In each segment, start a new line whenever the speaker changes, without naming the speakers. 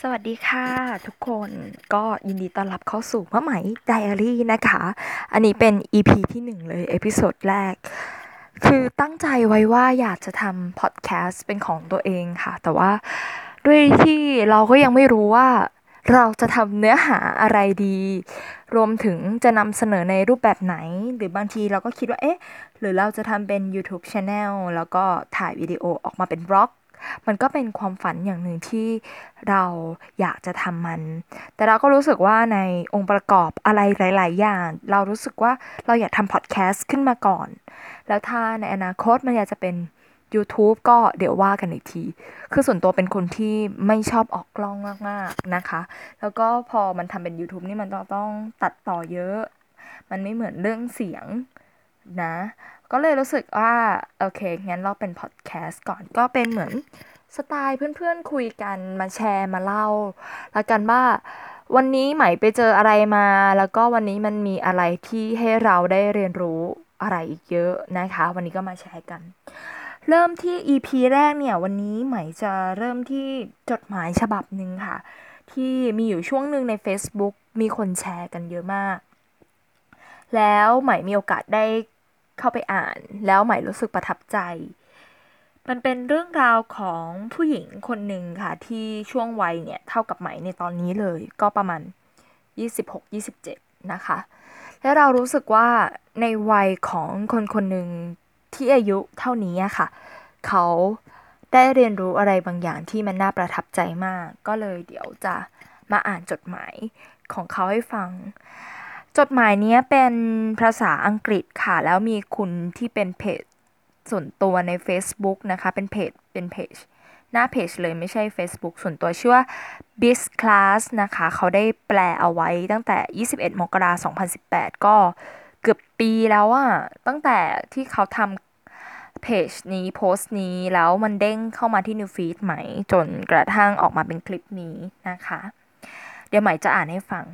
สวัสดีค่ะทุกคนก็ยินดีต้อนรับเข้าสู่มะไหมไดอารี่นะคะ อันนี้เป็น EP ที่หนึ่งเลย episode แรก คือตั้งใจไว้ว่าอยากจะทำพอดแคสต์เป็นของตัวเองค่ะ แต่ว่าด้วยที่เราก็ยังไม่รู้ว่าเราจะทำเนื้อหาอะไรดี รวมถึงจะนำเสนอในรูปแบบไหน หรือบางทีเราก็คิดว่าเอ๊ะ หรือเราจะทำเป็น YouTube Channel แล้วก็ถ่ายวิดีโอออกมาเป็นบล็อก มันก็เป็นความฝันอย่างหนึ่งที่เราอยากจะทำมัน แต่เราก็รู้สึกว่าในองค์ประกอบอะไรหลาย ๆ อย่าง เรารู้สึกว่าเราอยากทำพอดแคสต์ขึ้นมาก่อน แล้วถ้าในอนาคตมันอยากจะเป็น YouTube ก็เดี๋ยวว่ากันอีกที คือส่วนตัวเป็นคนที่ไม่ชอบออกกล้องมาก ๆ นะคะ แล้วก็พอมันทำเป็น YouTube นี่มันต้องต้องตัดต่อเยอะ มันไม่เหมือนเรื่องเสียง นะ ก็เลยรู้สึกว่า โอเค งั้นเราเป็นพอดแคสต์ก่อนก็เป็นเหมือนสไตล์เพื่อนๆคุยกันมาแชร์มาเล่า แล้วกันว่าวันนี้ไหมไปเจออะไรมา แล้วก็วันนี้มันมีอะไรที่ให้เราได้เรียนรู้อะไรอีกเยอะนะคะ วันนี้ก็มาแชร์กัน เริ่มที่ EP แรกเนี่ย วันนี้ไหมจะเริ่มที่จดหมายฉบับหนึ่งค่ะ ที่มีอยู่ช่วงหนึ่งใน Facebook มีคนแชร์กันเยอะมาก แล้วไหมมีโอกาสได้ เข้าไปอ่านแล้วไหม่รู้สึกประทับใจ มันเป็นเรื่องราวของผู้หญิงคนหนึ่งค่ะ ที่ช่วงวัยเนี่ยเท่ากับไหมในตอนนี้เลย ก็ประมาณ 26-27 นะคะ และเรารู้สึกว่าในวัยของคนคนหนึ่งที่อายุเท่านี้ค่ะ เขาได้เรียนรู้อะไรบางอย่างที่มันน่าประทับใจมาก ก็เลยเดี๋ยวจะมาอ่านจดหมายของเขาให้ฟัง จดหมายนี้เป็นภาษาอังกฤษค่ะ แล้วมีคุณที่เป็นเพจส่วนตัวใน Facebook นะคะ เป็นเพจ เป็นเพจ หน้าเพจเลยไม่ใช่ Facebook ส่วนตัวชื่อว่า b i z Class นะคะ เขาได้แปลเอาไว้ตั้งแต่ 21 มกราคม 2018 ก็เกือบปีแล้วอะตั้งแต่ที่เขาทำเพจนี้โพสต์นี้แล้วมันเด้งเข้ามาที่ New Feed ไหม จนกระทั่งออกมาเป็นคลิปนี้นะคะ เดี๋ยวไหม่จะอ่านให้ฟัง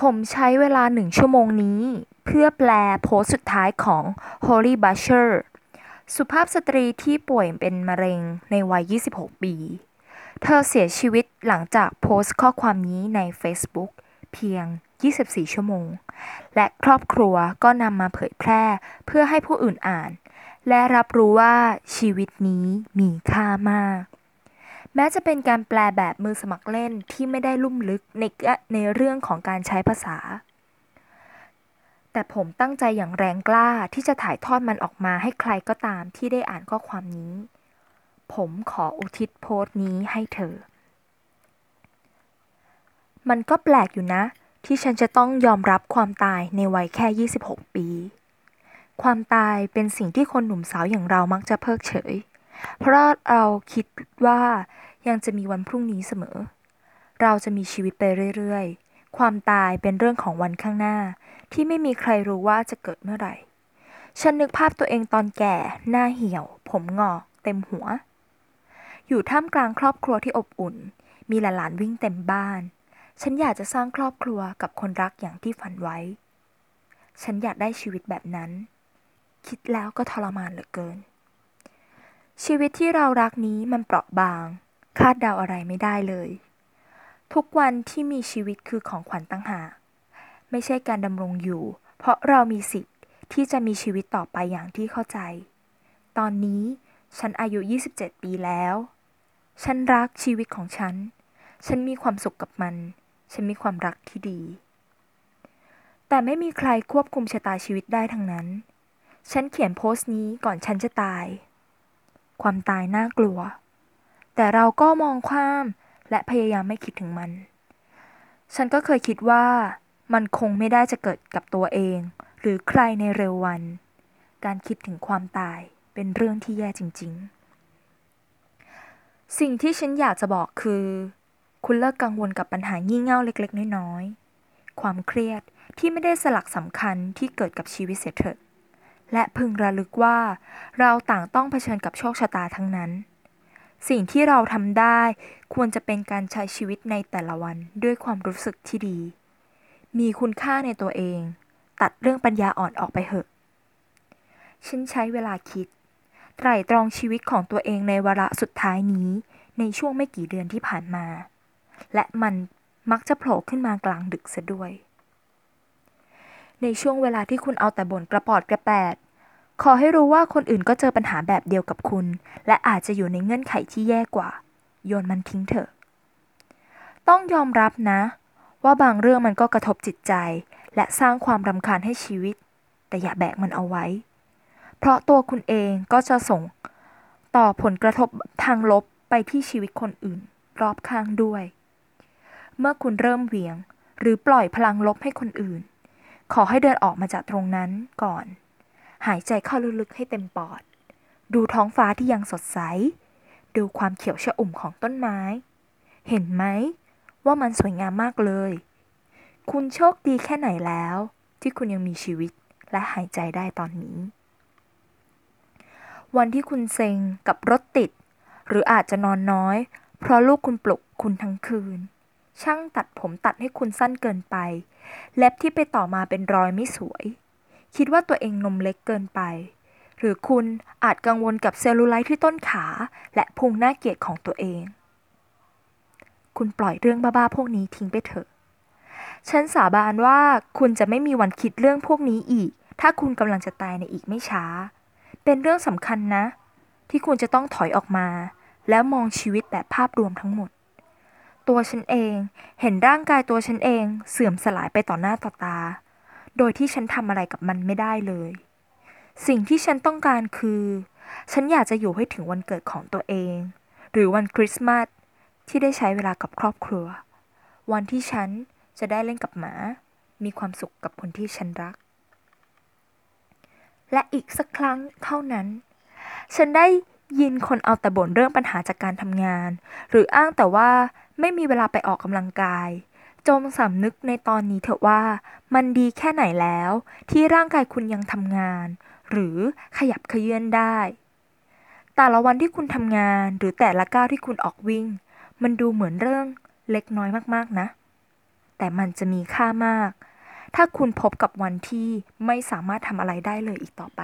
ผมใช้เวลาหนึ่งชั่วโมงนี้ เพื่อแปลโพสต์สุดท้ายของ Holly Butcher สุภาพสตรีที่ป่วยเป็นมะเร็งในวัย 26 ปี เธอเสียชีวิตหลังจากโพสต์ข้อความนี้ใน Facebook เพียง 24 ชั่วโมง และครอบครัวก็นำมาเผยแพร่เพื่อให้ผู้อื่นอ่าน และรับรู้ว่าชีวิตนี้มีค่ามาก แม้จะเป็นการแปลแบบมือสมัครเล่นที่ไม่ได้ลุ่มลึกในในเรื่องของการใช้ภาษา แต่ผมตั้งใจอย่างแรงกล้าที่จะถ่ายทอดมันออกมาให้ใครก็ตามที่ได้อ่านข้อความนี้ ผมขออุทิศโพสต์นี้ให้เธอ มันก็แปลกอยู่นะ ที่ฉันจะต้องยอมรับความตายในวัยแค่ 26 ปี ความตายเป็นสิ่งที่คนหนุ่มสาวอย่างเรามักจะเพิกเฉย เพราะเราคิดว่ายังจะมีวันพรุ่งนี้เสมอ เราจะมีชีวิตไปเรื่อยๆ ความตายเป็นเรื่องของวันข้างหน้า ที่ไม่มีใครรู้ว่าจะเกิดเมื่อไหร่ ฉันนึกภาพตัวเองตอนแก่ หน้าเหี่ยว ผมงอก เต็มหัว อยู่ท่ามกลางครอบครัวที่อบอุ่น มีหลานๆวิ่งเต็มบ้าน ฉันอยากจะสร้างครอบครัวกับคนรักอย่างที่ฝันไว้ ฉันอยากได้ชีวิตแบบนั้น คิดแล้วก็ทรมานเหลือเกิน ชีวิตที่เรารักนี้มันเปราะบาง คาดเดาอะไรไม่ได้เลย ทุกวันที่มีชีวิตคือของขวัญตั้งหากไม่ใช่การดำรงอยู่ เพราะเรามีสิทธิ์ที่จะมีชีวิตต่อไปอย่างที่เข้าใจ ตอนนี้ฉันอายุ 27 ปีแล้ว ฉันรักชีวิตของฉัน ฉันมีความสุขกับมัน ฉันมีความรักที่ดี แต่ไม่มีใครควบคุมชะตาชีวิตได้ทั้งนั้น ฉันเขียนโพสต์นี้ก่อนฉันจะตาย ความตายน่ากลัว แต่เราก็มองข้ามและพยายามไม่คิดถึงมัน ฉันก็เคยคิดว่ามันคงไม่ได้จะเกิดกับตัวเอง หรือใครในเร็ววัน การคิดถึงความตายเป็นเรื่องที่แย่จริง ๆ สิ่งที่ฉันอยากจะบอกคือ คุณเลิกกังวลกับปัญหางี่เง่าเล็ก ๆ น้อย ๆ ความเครียดที่ไม่ได้สลักสำคัญที่เกิดกับชีวิตเสียเถิด และพึงระลึกว่า เราต่างต้องเผชิญกับโชคชะตาทั้งนั้น สิ่งที่เราทำได้ควรจะเป็นการใช้ชีวิตในแต่ละวันด้วยความรู้สึกที่ดี มีคุณค่าในตัวเอง ตัดเรื่องปัญญาอ่อนออกไปเหอะ ฉันใช้เวลาคิด ไตร่ตรองชีวิตของตัวเองในวาระสุดท้ายนี้ ในช่วงไม่กี่เดือนที่ผ่านมา และมันมักจะโผล่ขึ้นมากลางดึกซะด้วย ในช่วงเวลาที่คุณเอาแต่บ่นกระปอดกระแปด ขอให้รู้ว่าคนอื่นก็เจอปัญหาแบบเดียวกับคุณ และอาจจะอยู่ในเงื่อนไขที่แย่กว่า โยนมันทิ้งเถอะ ต้องยอมรับนะ ว่าบางเรื่องมันก็กระทบจิตใจ และสร้างความรำคาญให้ชีวิต แต่อย่าแบกมันเอาไว้ เพราะตัวคุณเองก็จะส่งต่อผลกระทบทางลบไปที่ชีวิตคนอื่น รอบข้างด้วย เมื่อคุณเริ่มเหวี่ยง หรือปล่อยพลังลบให้คนอื่น ขอให้เดินออกมาจากตรงนั้นก่อน หายใจเข้าลึกๆให้เต็มปอด ดูท้องฟ้าที่ยังสดใส ดูความเขียวชอุ่มของต้นไม้ เห็นไหม ว่ามันสวยงามมากเลย คุณโชคดีแค่ไหนแล้ว ที่คุณยังมีชีวิตและหายใจได้ตอนนี้ วันที่คุณเซ็งกับรถติด หรืออาจจะนอนน้อย เพราะลูกคุณปลุกคุณทั้งคืน ช่างตัดผมตัดให้คุณสั้นเกินไป เล็บที่ไปต่อมาเป็นรอยไม่สวย คิดว่าตัวเองนมเล็กเกินไป หรือคุณอาจกังวลกับเซลลูไลท์ที่ต้นขา และพุงหน้าเกลียดของตัวเอง คุณปล่อยเรื่องบ้าๆพวกนี้ทิ้งไปเถอะ ฉันสาบานว่าคุณจะไม่มีวันคิดเรื่องพวกนี้อีก ถ้าคุณกำลังจะตายในอีกไม่ช้า เป็นเรื่องสำคัญนะ ที่คุณจะต้องถอยออกมา แล้วมองชีวิตแบบภาพรวมทั้งหมด ตัวฉันเอง เห็นร่างกายตัวฉันเอง เสื่อมสลายไปต่อหน้าต่อตา โดยที่ฉันทำอะไรกับมันไม่ได้เลย สิ่งที่ฉันต้องการคือ ฉันอยากจะอยู่ให้ถึงวันเกิดของตัวเอง หรือวันคริสต์มาสที่ได้ใช้เวลากับครอบครัว วันที่ฉันจะได้เล่นกับหมา มีความสุขกับคนที่ฉันรัก และอีกสักครั้งเท่านั้น ฉันได้ยินคนเอาแต่บ่นเรื่องปัญหาจากการทำงาน หรืออ้างแต่ว่า ไม่มีเวลาไปออกกำลังกาย จงสำนึกในตอนนี้เถอะว่ามันดีแค่ไหนแล้ว ที่ร่างกายคุณยังทำงาน หรือขยับเขยื้อนได้ แต่ละวันที่คุณทำงานหรือแต่ละก้าวที่คุณออกวิ่ง มันดูเหมือนเรื่องเล็กน้อยมากๆนะ แต่มันจะมีค่ามาก ถ้าคุณพบกับวันที่ไม่สามารถทำอะไรได้เลยอีกต่อไป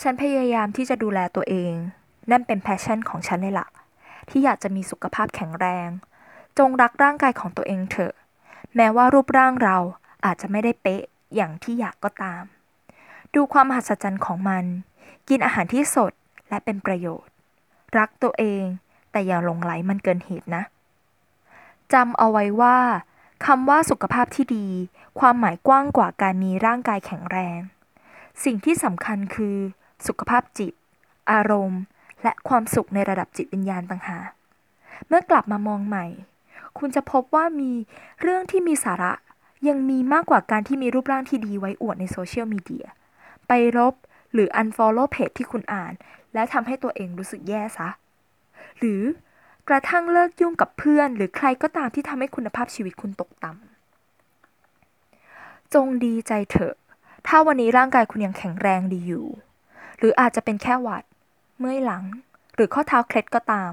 ฉันพยายามที่จะดูแลตัวเอง นั่นเป็น passion ของฉันเลยละ่ะ ที่อยากจะมีสุขภาพแข็งแรง จงรักร่างกายของตัวเองเถอะ แม้ว่ารูปร่างเราอาจจะไม่ได้เป๊ะอย่างที่อยากก็ตาม ดูความมหัศจรรย์ของมัน กินอาหารที่สดและเป็นประโยชน์ รักตัวเองแต่อย่าหลงไหลมันเกินเหตุนะจำเอาไว้ว่าคำว่าสุขภาพที่ดี ความหมายกว้างกว่าการมีร่างกายแข็งแรง สิ่งที่สำคัญคือ สุขภาพจิต อารมณ์ และความสุขในระดับจิตวิญญาณต่างหากเมื่อกลับมามองใหม่ คุณจะพบว่ามีเรื่องที่มีสาระยังมีมากกว่าการที่มีรูปร่างที่ดีไว้อวดในโซเชียลมีเดีย ไปลบหรือ unfollow เพจที่คุณอ่าน และทำให้ตัวเองรู้สึกแย่ซะ หรือกระทั่งเลิกยุ่งกับเพื่อน หรือใครก็ตามที่ทำให้คุณภาพชีวิตคุณตกต่ำ จงดีใจเถอะ ถ้าวันนี้ร่างกายคุณยังแข็งแรงดีอยู่ หรืออาจจะเป็นแค่หวัด เมื่อยหลัง หรือข้อเท้าเคล็ดก็ตาม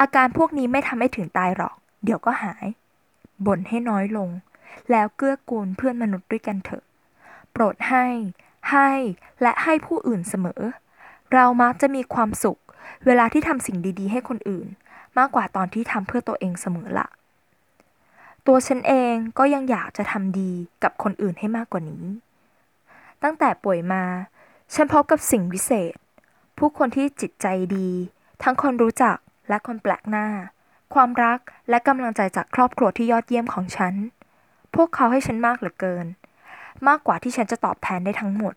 อาการพวกนี้ไม่ทำให้ถึงตายหรอก เดี๋ยวก็หาย บ่นให้น้อยลง แล้วเกื้อกูลเพื่อนมนุษย์ด้วยกันเถอะ โปรดให้ ให้และให้ผู้อื่นเสมอ เรามักจะมีความสุข เวลาที่ทำสิ่งดี ๆ ให้คนอื่น มากกว่าตอนที่ทำเพื่อตัวเองเสมอละ ตัวฉันเองก็ยังอยากจะทำดีกับคนอื่นให้มากกว่านี้ ตั้งแต่ป่วยมา ฉันพบกับสิ่งวิเศษ ผู้คนที่จิตใจดี ทั้งคนรู้จักและคนแปลกหน้า ความรักและกำลังใจจากครอบครัวที่ยอดเยี่ยมของฉัน พวกเขาให้ฉันมากเหลือเกิน มากกว่าที่ฉันจะตอบแทนได้ทั้งหมด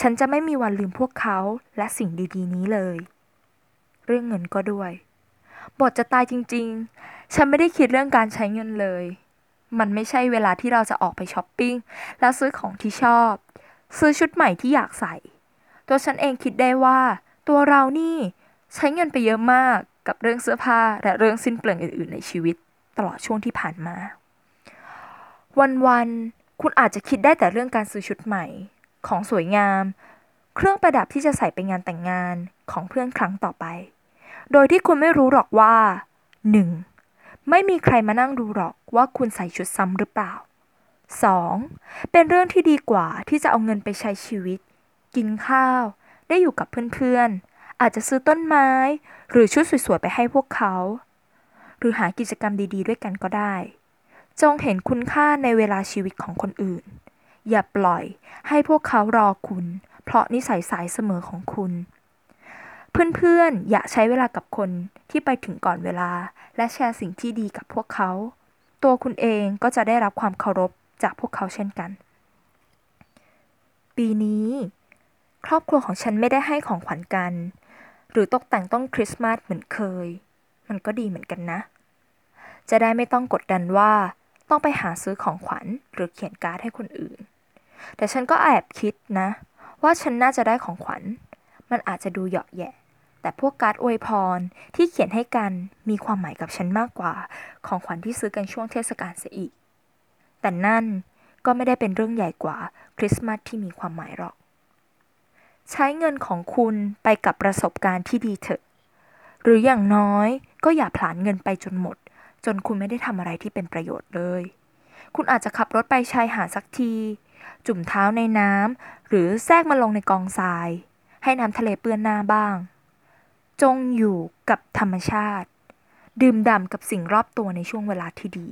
ฉันจะไม่มีวันลืมพวกเขาและสิ่งดีๆ นี้เลย เรื่องเงินก็ด้วย บทจะตายจริงๆ ฉันไม่ได้คิดเรื่องการใช้เงินเลย มันไม่ใช่เวลาที่เราจะออกไปช้อปปิ้งแล้วซื้อของที่ชอบ ซื้อชุดใหม่ที่อยากใส่ ตัวฉันเองคิดได้ว่า ตัวเรานี่ใช้เงินไปเยอะมากกับเรื่องเสื้อผ้าและเรื่องสิ้นเปลืองอื่นๆ ในชีวิต ตลอดช่วงที่ผ่านมา วันๆคุณอาจจะคิดได้แต่เรื่องการซื้อชุดใหม่ ของสวยงาม เครื่องประดับที่จะใส่ไปงานแต่งงานของเพื่อนครั้งต่อไป โดยที่คุณไม่รู้หรอกว่า 1. ไม่มีใครมานั่งดูหรอกว่าคุณใส่ชุดซ้ำหรือเปล่า 2. เป็นเรื่องที่ดีกว่าที่จะเอาเงินไปใช้ชีวิต กินข้าว ได้อยู่กับเพื่อนๆ อาจจะซื้อต้นไม้ หรือชุดสวยๆ ไปให้พวกเขา หรือหากิจกรรมดีๆ ด้วยกันก็ได้ จงเห็นคุณค่าในเวลาชีวิตของคนอื่น อย่าปล่อยให้พวกเขารอคุณ เพราะนิสัยสายเสมอของคุณ เพื่อนๆ อย่าใช้เวลากับคนที่ไปถึงก่อนเวลา และแชร์สิ่งที่ดีกับพวกเขา ตัวคุณเองก็จะได้รับความเคารพจากพวกเขาเช่นกัน ปีนี้ รอบครัวของฉันไม่ได้ให้ของขวัญกัน หรือตกแต่งต้นคริสต์มาสเหมือนเคย มันก็ดีเหมือนกันนะ จะได้ไม่ต้องกดดันว่าต้องไปหาซื้อของขวัญหรือเขียนการ์ดให้คนอื่น แต่ฉันก็แอบคิดนะ ว่าฉันน่าจะได้ของขวัญ มันอาจจะดูเหยาะแยะ แต่พวกการ์ดอวยพรที่เขียนให้กันมีความหมายกับฉันมากกว่า ของขวัญที่ซื้อกันช่วงเทศกาลเสียอีก แต่นั่นก็ไม่ได้เป็นเรื่องใหญ่กว่าคริสต์มาสที่มีความหมายหรอก ใช้เงินของคุณไปกับประสบการณ์ที่ดีเถอะ หรืออย่างน้อยก็อย่าผลาญเงินไปจนหมด จนคุณไม่ได้ทำอะไรที่เป็นประโยชน์เลย คุณอาจจะขับรถไปชายหาดสักที จุ่มเท้าในน้ำหรือแทรกมันลงในกองทราย ให้น้ำทะเลเปื้อนหน้าบ้าง จงอยู่กับธรรมชาติ ดื่มด่ำกับสิ่งรอบตัวในช่วงเวลาที่ดี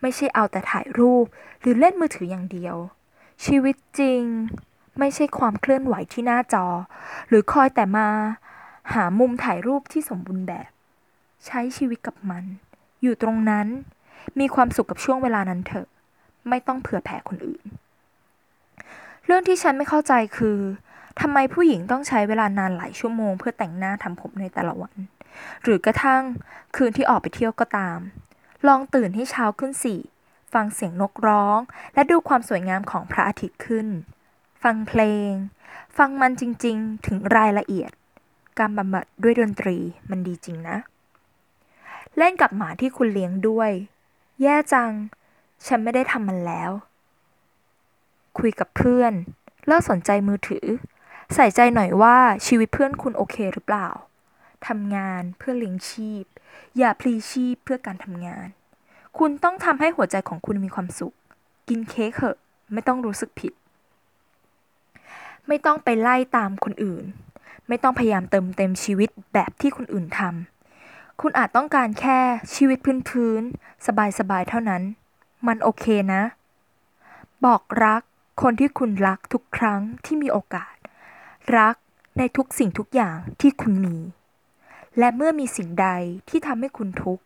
ไม่ใช่เอาแต่ถ่ายรูปหรือเล่นมือถืออย่างเดียว ชีวิตจริง ไม่ใช่ความเคลื่อนไหวที่หน้าจอ หรือคอยแต่มา หามุมถ่ายรูปที่สมบูรณ์แบบ ใช้ชีวิตกับมัน อยู่ตรงนั้น มีความสุขกับช่วงเวลานั้นเถอะ ไม่ต้องเผื่อแผ่คนอื่น เรื่องที่ฉันไม่เข้าใจคือทำไมผู้หญิงต้องใช้เวลานานหลายชั่วโมงเพื่อแต่งหน้าทำผมในแต่ละวัน หรือกระทั่งคืนที่ออกไปเที่ยวก็ตาม ลองตื่นให้เช้าขึ้นสิฟังเสียงนกร้อง และดูความสวยงามของพระอาทิตย์ขึ้น ฟังเพลง ฟังมันจริง ๆ ถึงรายละเอียด การบำบัดด้วยดนตรีมันดีจริงนะ เล่นกับหมาที่คุณเลี้ยงด้วย แย่จัง ฉันไม่ได้ทำมันแล้ว คุยกับเพื่อน เลิกสนใจมือถือ ใส่ใจหน่อยว่าชีวิตเพื่อนคุณโอเคหรือเปล่าทำงานเพื่อเลี้ยงชีพ อย่าพลีชีพเพื่อการทำงาน คุณต้องทำให้หัวใจของคุณมีความสุข กินเค้กเถอะ ไม่ต้องรู้สึกผิด ไม่ต้องไปไล่ตามคนอื่น ไม่ต้องพยายามเติมเต็มชีวิตแบบที่คนอื่นทำคุณอาจต้องการแค่ชีวิตพื้นๆสบายๆเท่านั้น มันโอเคนะ บอกรักคนที่คุณรักทุกครั้งที่มีโอกาส รักในทุกสิ่งทุกอย่างที่คุณมี และเมื่อมีสิ่งใดที่ทำให้คุณทุกข์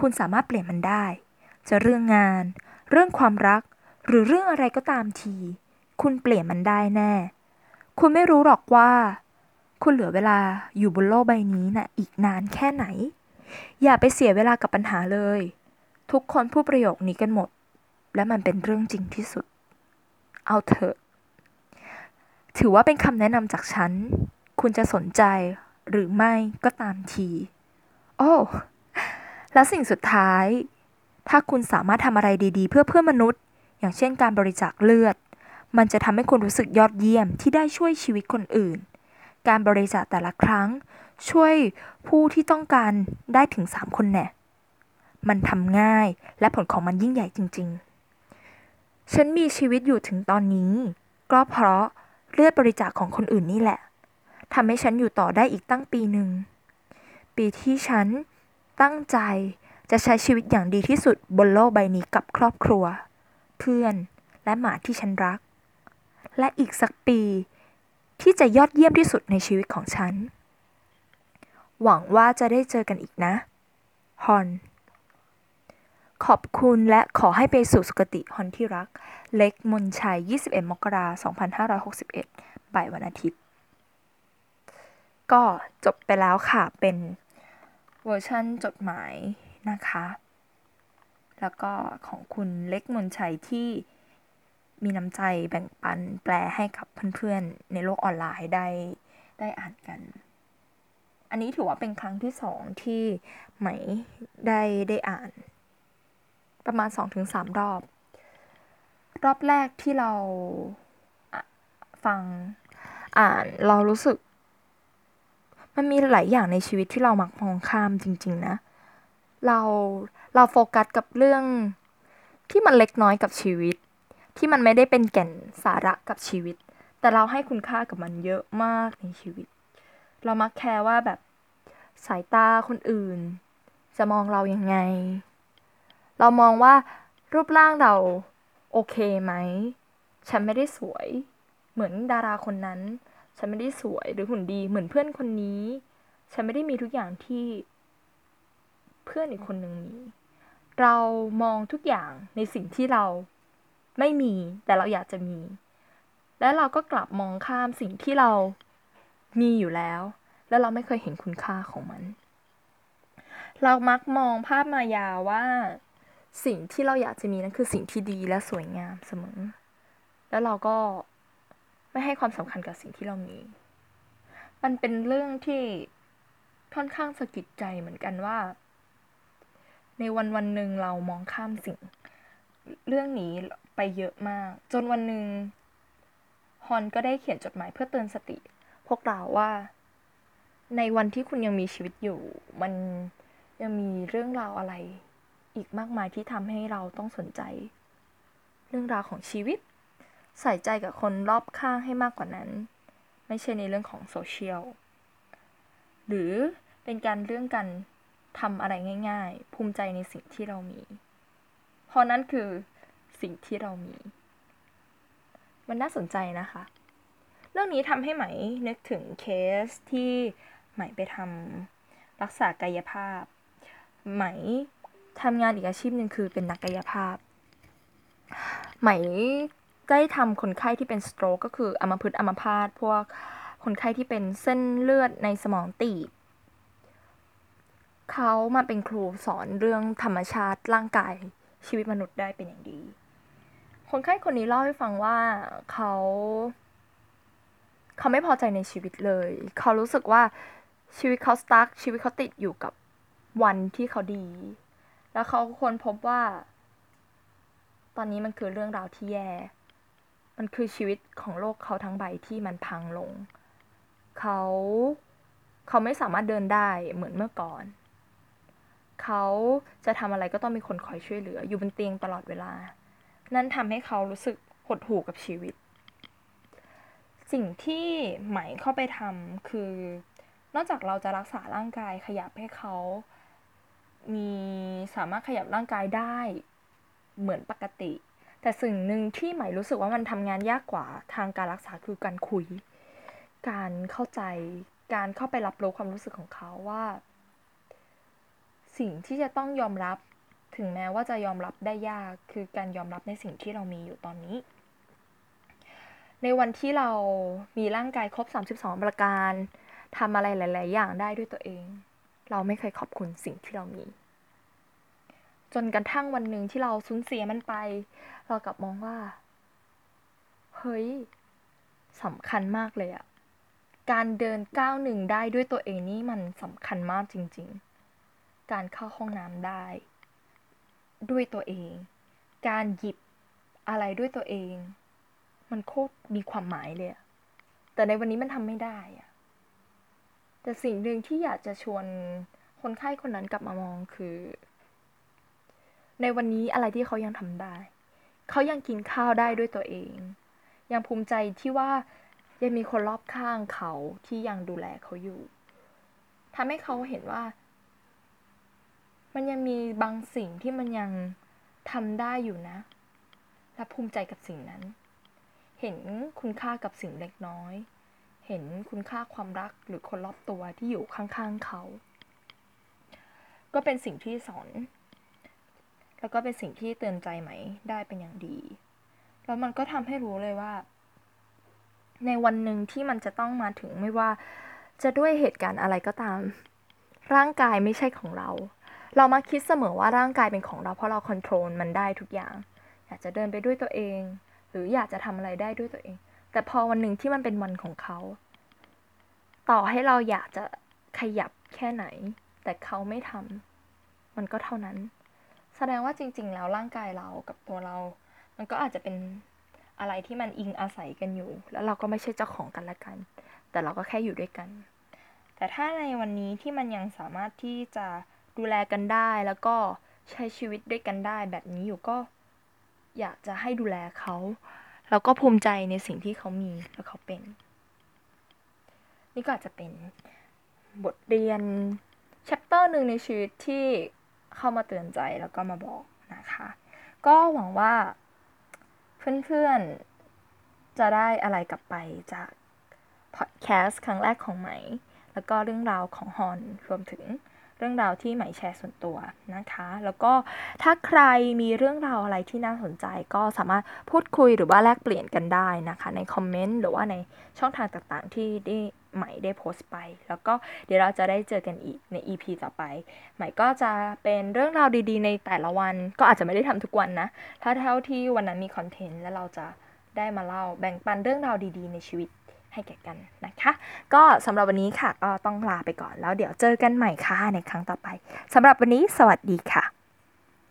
คุณสามารถเปลี่ยนมันได้ จะเรื่องงาน เรื่องความรัก หรือเรื่องอะไรก็ตามที คุณเปลี่ยนมันได้แน่ คุณไม่รู้หรอกว่า คุณเหลือเวลาอยู่บนโลกใบนี้น่ะอีกนานแค่ไหน อย่าไปเสียเวลากับปัญหาเลย ทุกคนพูดประโยคนี้กันหมด และมันเป็นเรื่องจริงที่สุด เอาเถอะ ถือว่าเป็นคำแนะนำจากฉัน คุณจะสนใจหรือไม่ก็ตามที โอ้และสิ่งสุดท้าย ถ้าคุณสามารถทำอะไรดีๆ เพื่อเพื่อนมนุษย์ อย่างเช่นการบริจาคเลือด มันจะทำให้คุณรู้สึกยอดเยี่ยมที่ได้ช่วยชีวิตคนอื่น การบริจาคแต่ละครั้ง ช่วยผู้ที่ต้องการได้ถึง 3 คนแน่มันทำง่ายและผลของมันยิ่งใหญ่จริง ๆ ฉันมีชีวิตอยู่ถึงตอนนี้ ก็เพราะเลือดบริจาคของคนอื่นนี่แหละทำให้ฉันอยู่ต่อได้อีกตั้งปีหนึ่ง ปีที่ฉันตั้งใจจะใช้ชีวิตอย่างดีที่สุดบนโลกใบนี้กับครอบครัว เพื่อนและหมาที่ฉันรัก และอีกสักปี ที่จะยอดเยี่ยมที่สุดในชีวิตของฉัน หวังว่าจะได้เจอกันอีกนะ ฮอน ขอบคุณและขอให้ไปสู่สุคติฮอนที่รัก เล็กมนชัย 21 มกราคม2561 บ่ายวันอาทิตย์ ก็จบไปแล้วค่ะ เป็นเวอร์ชั่นจดหมายนะคะ แล้วก็ของคุณเล็กมนชัยที่ มีน้ำใจแบ่งปันแปลให้กับเพื่อนๆ ในโลกออนไลน์ได้ได้อ่านกัน อันนี้ถือว่าเป็นครั้งที่สองที่ไหมได้ได้อ่าน ประมาณสองถึงสามรอบ รอบแรกที่เราฟังอ่านเรารู้สึก มันมีหลายอย่างในชีวิตที่เรามักมองข้ามจริง ๆ นะ เราเราโฟกัสกับเรื่องที่มันเล็กน้อยกับชีวิต ที่มันไม่ได้เป็นแก่นสาระกับชีวิต แต่เราให้คุณค่ากับมันเยอะมากในชีวิต เรามักแคร์ว่าแบบสายตาคนอื่น จะมองเรายังไง เรามองว่ารูปร่างเราโอเคไหม ฉันไม่ได้สวย เหมือนดาราคนนั้น ฉันไม่ได้สวยหรือหุ่นดีเหมือนเพื่อนคนนี้ ฉันไม่ได้มีทุกอย่างที่ เพื่อนอีกคนหนึ่งมี เรามองทุกอย่างในสิ่งที่เรา ไม่มีแต่เราอยากจะมี และเราก็กลับมองข้ามสิ่งที่เรามีอยู่แล้ว แล้วเราไม่เคยเห็นคุณค่าของมัน เรามักมองภาพมายาว่า สิ่งที่เราอยากจะมีนั้นคือสิ่งที่ดีและสวยงามเสมอ แล้วเราก็ไม่ให้ความสำคัญกับสิ่งที่เรามี มันเป็นเรื่องที่ค่อนข้างสะกิดใจเหมือนกันว่า ในวันวันหนึ่งเรามองข้ามสิ่ง เรื่องนี้ ไปเยอะมาก จนวันหนึ่งฮอนก็ได้เขียนจดหมายเพื่อเตือนสติ พวกเราว่า ในวันที่คุณยังมีชีวิตอยู่ มันยังมีเรื่องราวอะไร อีกมากมายที่ทำให้เราต้องสนใจ เรื่องราวของชีวิต ใส่ใจกับคนรอบข้างให้มากกว่านั้น ไม่ใช่ในเรื่องของโซเชียลหรือเป็นการเรื่องการทำอะไรง่าย ๆ ภูมิใจในสิ่งที่เรามี เพราะนั่นคือ สิ่งที่เรามี มันน่าสนใจนะคะ เรื่องนี้ทำให้ไหมนึกถึงเคสที่ไหมไปทำรักษากายภาพ ไหมทำงานอีกอาชีพหนึ่งคือเป็นนักกายภาพ ไหมได้ทำคนไข้ที่เป็นสโตรกก็คืออัมพฤกษ์อัมพาตพวกคนไข้ที่เป็นเส้นเลือดในสมองตีบเขามาเป็นครูสอนเรื่องธรรมชาติร่างกายชีวิตมนุษย์ได้เป็นอย่างดี คนไข้คนนี้เล่าให้ฟังว่าเขาเขาไม่พอใจในชีวิตเลย เขารู้สึกว่าชีวิตเขาสตั๊กชีวิตเขาติดอยู่กับวันที่เขาดี แล้วเขาคนพบว่า ตอนนี้มันคือเรื่องราวที่แย่ มันคือชีวิตของโลกเขาทั้งใบที่มันพังลง เขาเขาไม่สามารถเดินได้เหมือนเมื่อก่อน เขาจะทำอะไรก็ต้องมีคนคอยช่วยเหลือ อยู่บนเตียงตลอดเวลา นั่นทำให้เขารู้สึกหดหู่กับชีวิต สิ่งที่ไหมเข้าไปทำคือนอกจากเราจะรักษาร่างกายขยับให้เขามีสามารถขยับร่างกายได้เหมือนปกติ แต่สิ่งหนึ่งที่ไหมรู้สึกว่ามันทำงานยากกว่าทางการรักษาคือการคุย การเข้าใจ การเข้าไปรับรู้ความรู้สึกของเขาว่า สิ่งที่จะต้องยอมรับ ถึงแม้ว่าจะยอมรับได้ยากคือการยอมรับในสิ่งที่เรามีอยู่ตอนนี้ ในวันที่เรามีร่างกายครบ 32 ประการทำอะไรหลาย ๆ อย่างได้ด้วยตัวเอง เราไม่เคยขอบคุณสิ่งที่เรามี จนกระทั่งวันหนึ่งที่เราสูญเสียมันไป เรากลับมองว่า เฮ้ยสำคัญมากเลยอะการเดินก้าวหนึ่งได้ด้วยตัวเองนี่มันสำคัญมากจริง ๆ การเข้าห้องน้ำได้ ด้วยตัวเอง การหยิบอะไรด้วยตัวเอง มันโคตรมีความหมายเลยอะแต่ในวันนี้มันทำไม่ได้อะแต่สิ่งหนึ่งที่อยากจะชวนคนไข้คนนั้นกลับมามองคือ ในวันนี้อะไรที่เขายังทำได้ เขายังกินข้าวได้ด้วยตัวเอง ยังภูมิใจที่ว่ายังมีคนรอบข้างเขาที่ยังดูแลเขาอยู่ทำให้เขาเห็นว่า มันยังมีบางสิ่งที่มันยังทำได้อยู่นะ และภูมิใจกับสิ่งนั้น เห็นคุณค่ากับสิ่งเล็กน้อย เห็นคุณค่าความรักหรือคนรอบตัวที่อยู่ข้างๆเขา ก็เป็นสิ่งที่สอน แล้วก็เป็นสิ่งที่เตือนใจไหมได้เป็นอย่างดี แล้วมันก็ทำให้รู้เลยว่า ในวันหนึ่งที่มันจะต้องมาถึงไม่ว่าจะด้วยเหตุการณ์อะไรก็ตาม ร่างกายไม่ใช่ของเรา เรามาคิดเสมอว่าร่างกายเป็นของเราเพราะเราคอนโทรลมันได้ทุกอย่าง อยากจะเดินไปด้วยตัวเอง หรืออยากจะทำอะไรได้ด้วยตัวเอง แต่พอวันหนึ่งที่มันเป็นวันของเขา ต่อให้เราอยากจะขยับแค่ไหน แต่เขาไม่ทำมันก็เท่านั้น แสดงว่าจริง ๆ แล้วร่างกายเรากับตัวเรา มันก็อาจจะเป็นอะไรที่มันอิงอาศัยกันอยู่ แล้วเราก็ไม่ใช่เจ้าของกันและกัน แต่เราก็แค่อยู่ด้วยกัน แต่ถ้าในวันนี้ที่มันยังสามารถที่จะ ดูแลกันได้แล้วก็ใช้ชีวิตด้วยกันได้แบบนี้อยู่ก็อยากจะให้ดูแลเขาแล้วก็ภูมิใจในสิ่งที่เขามีและเขาเป็น นี่ก็อาจจะเป็นบทเรียน chapter หนึ่งในชีวิตที่เข้ามาเตือนใจแล้วก็มาบอกนะคะ ก็หวังว่าเพื่อนๆ จะได้อะไรกลับไปจากพอดแคสต์ครั้งแรกของไหม แล้วก็เรื่องราวของฮอนรวมถึง เรื่องราวที่ไหม่แชร์ส่วนตัวนะคะ แล้วก็ถ้าใครมีเรื่องราวอะไรที่น่าสนใจก็สามารถพูดคุยหรือว่าแลกเปลี่ยนกันได้นะคะ ในคอมเมนต์หรือว่าในช่องทางต่างๆ ที่ได้ใหม่ได้โพสต์ไป แล้วก็เดี๋ยวเราจะได้เจอกันอีกใน EP ต่อไป ใหม่ก็จะเป็นเรื่องราวดีๆ ในแต่ละวัน ก็อาจจะไม่ได้ทำทุกวันนะ ถ้าเท่าที่วันนั้นมีคอนเทนต์แล้วเราจะได้มาเล่าแบ่งปันเรื่องราวดีๆ ในชีวิต ให้แก่กันนะคะ ก็สำหรับวันนี้ค่ะก็ต้องลาไปก่อนแล้วเดี๋ยวเจอกันใหม่ค่ะในครั้งต่อไปสำหรับวันนี้สวัสดีค่ะ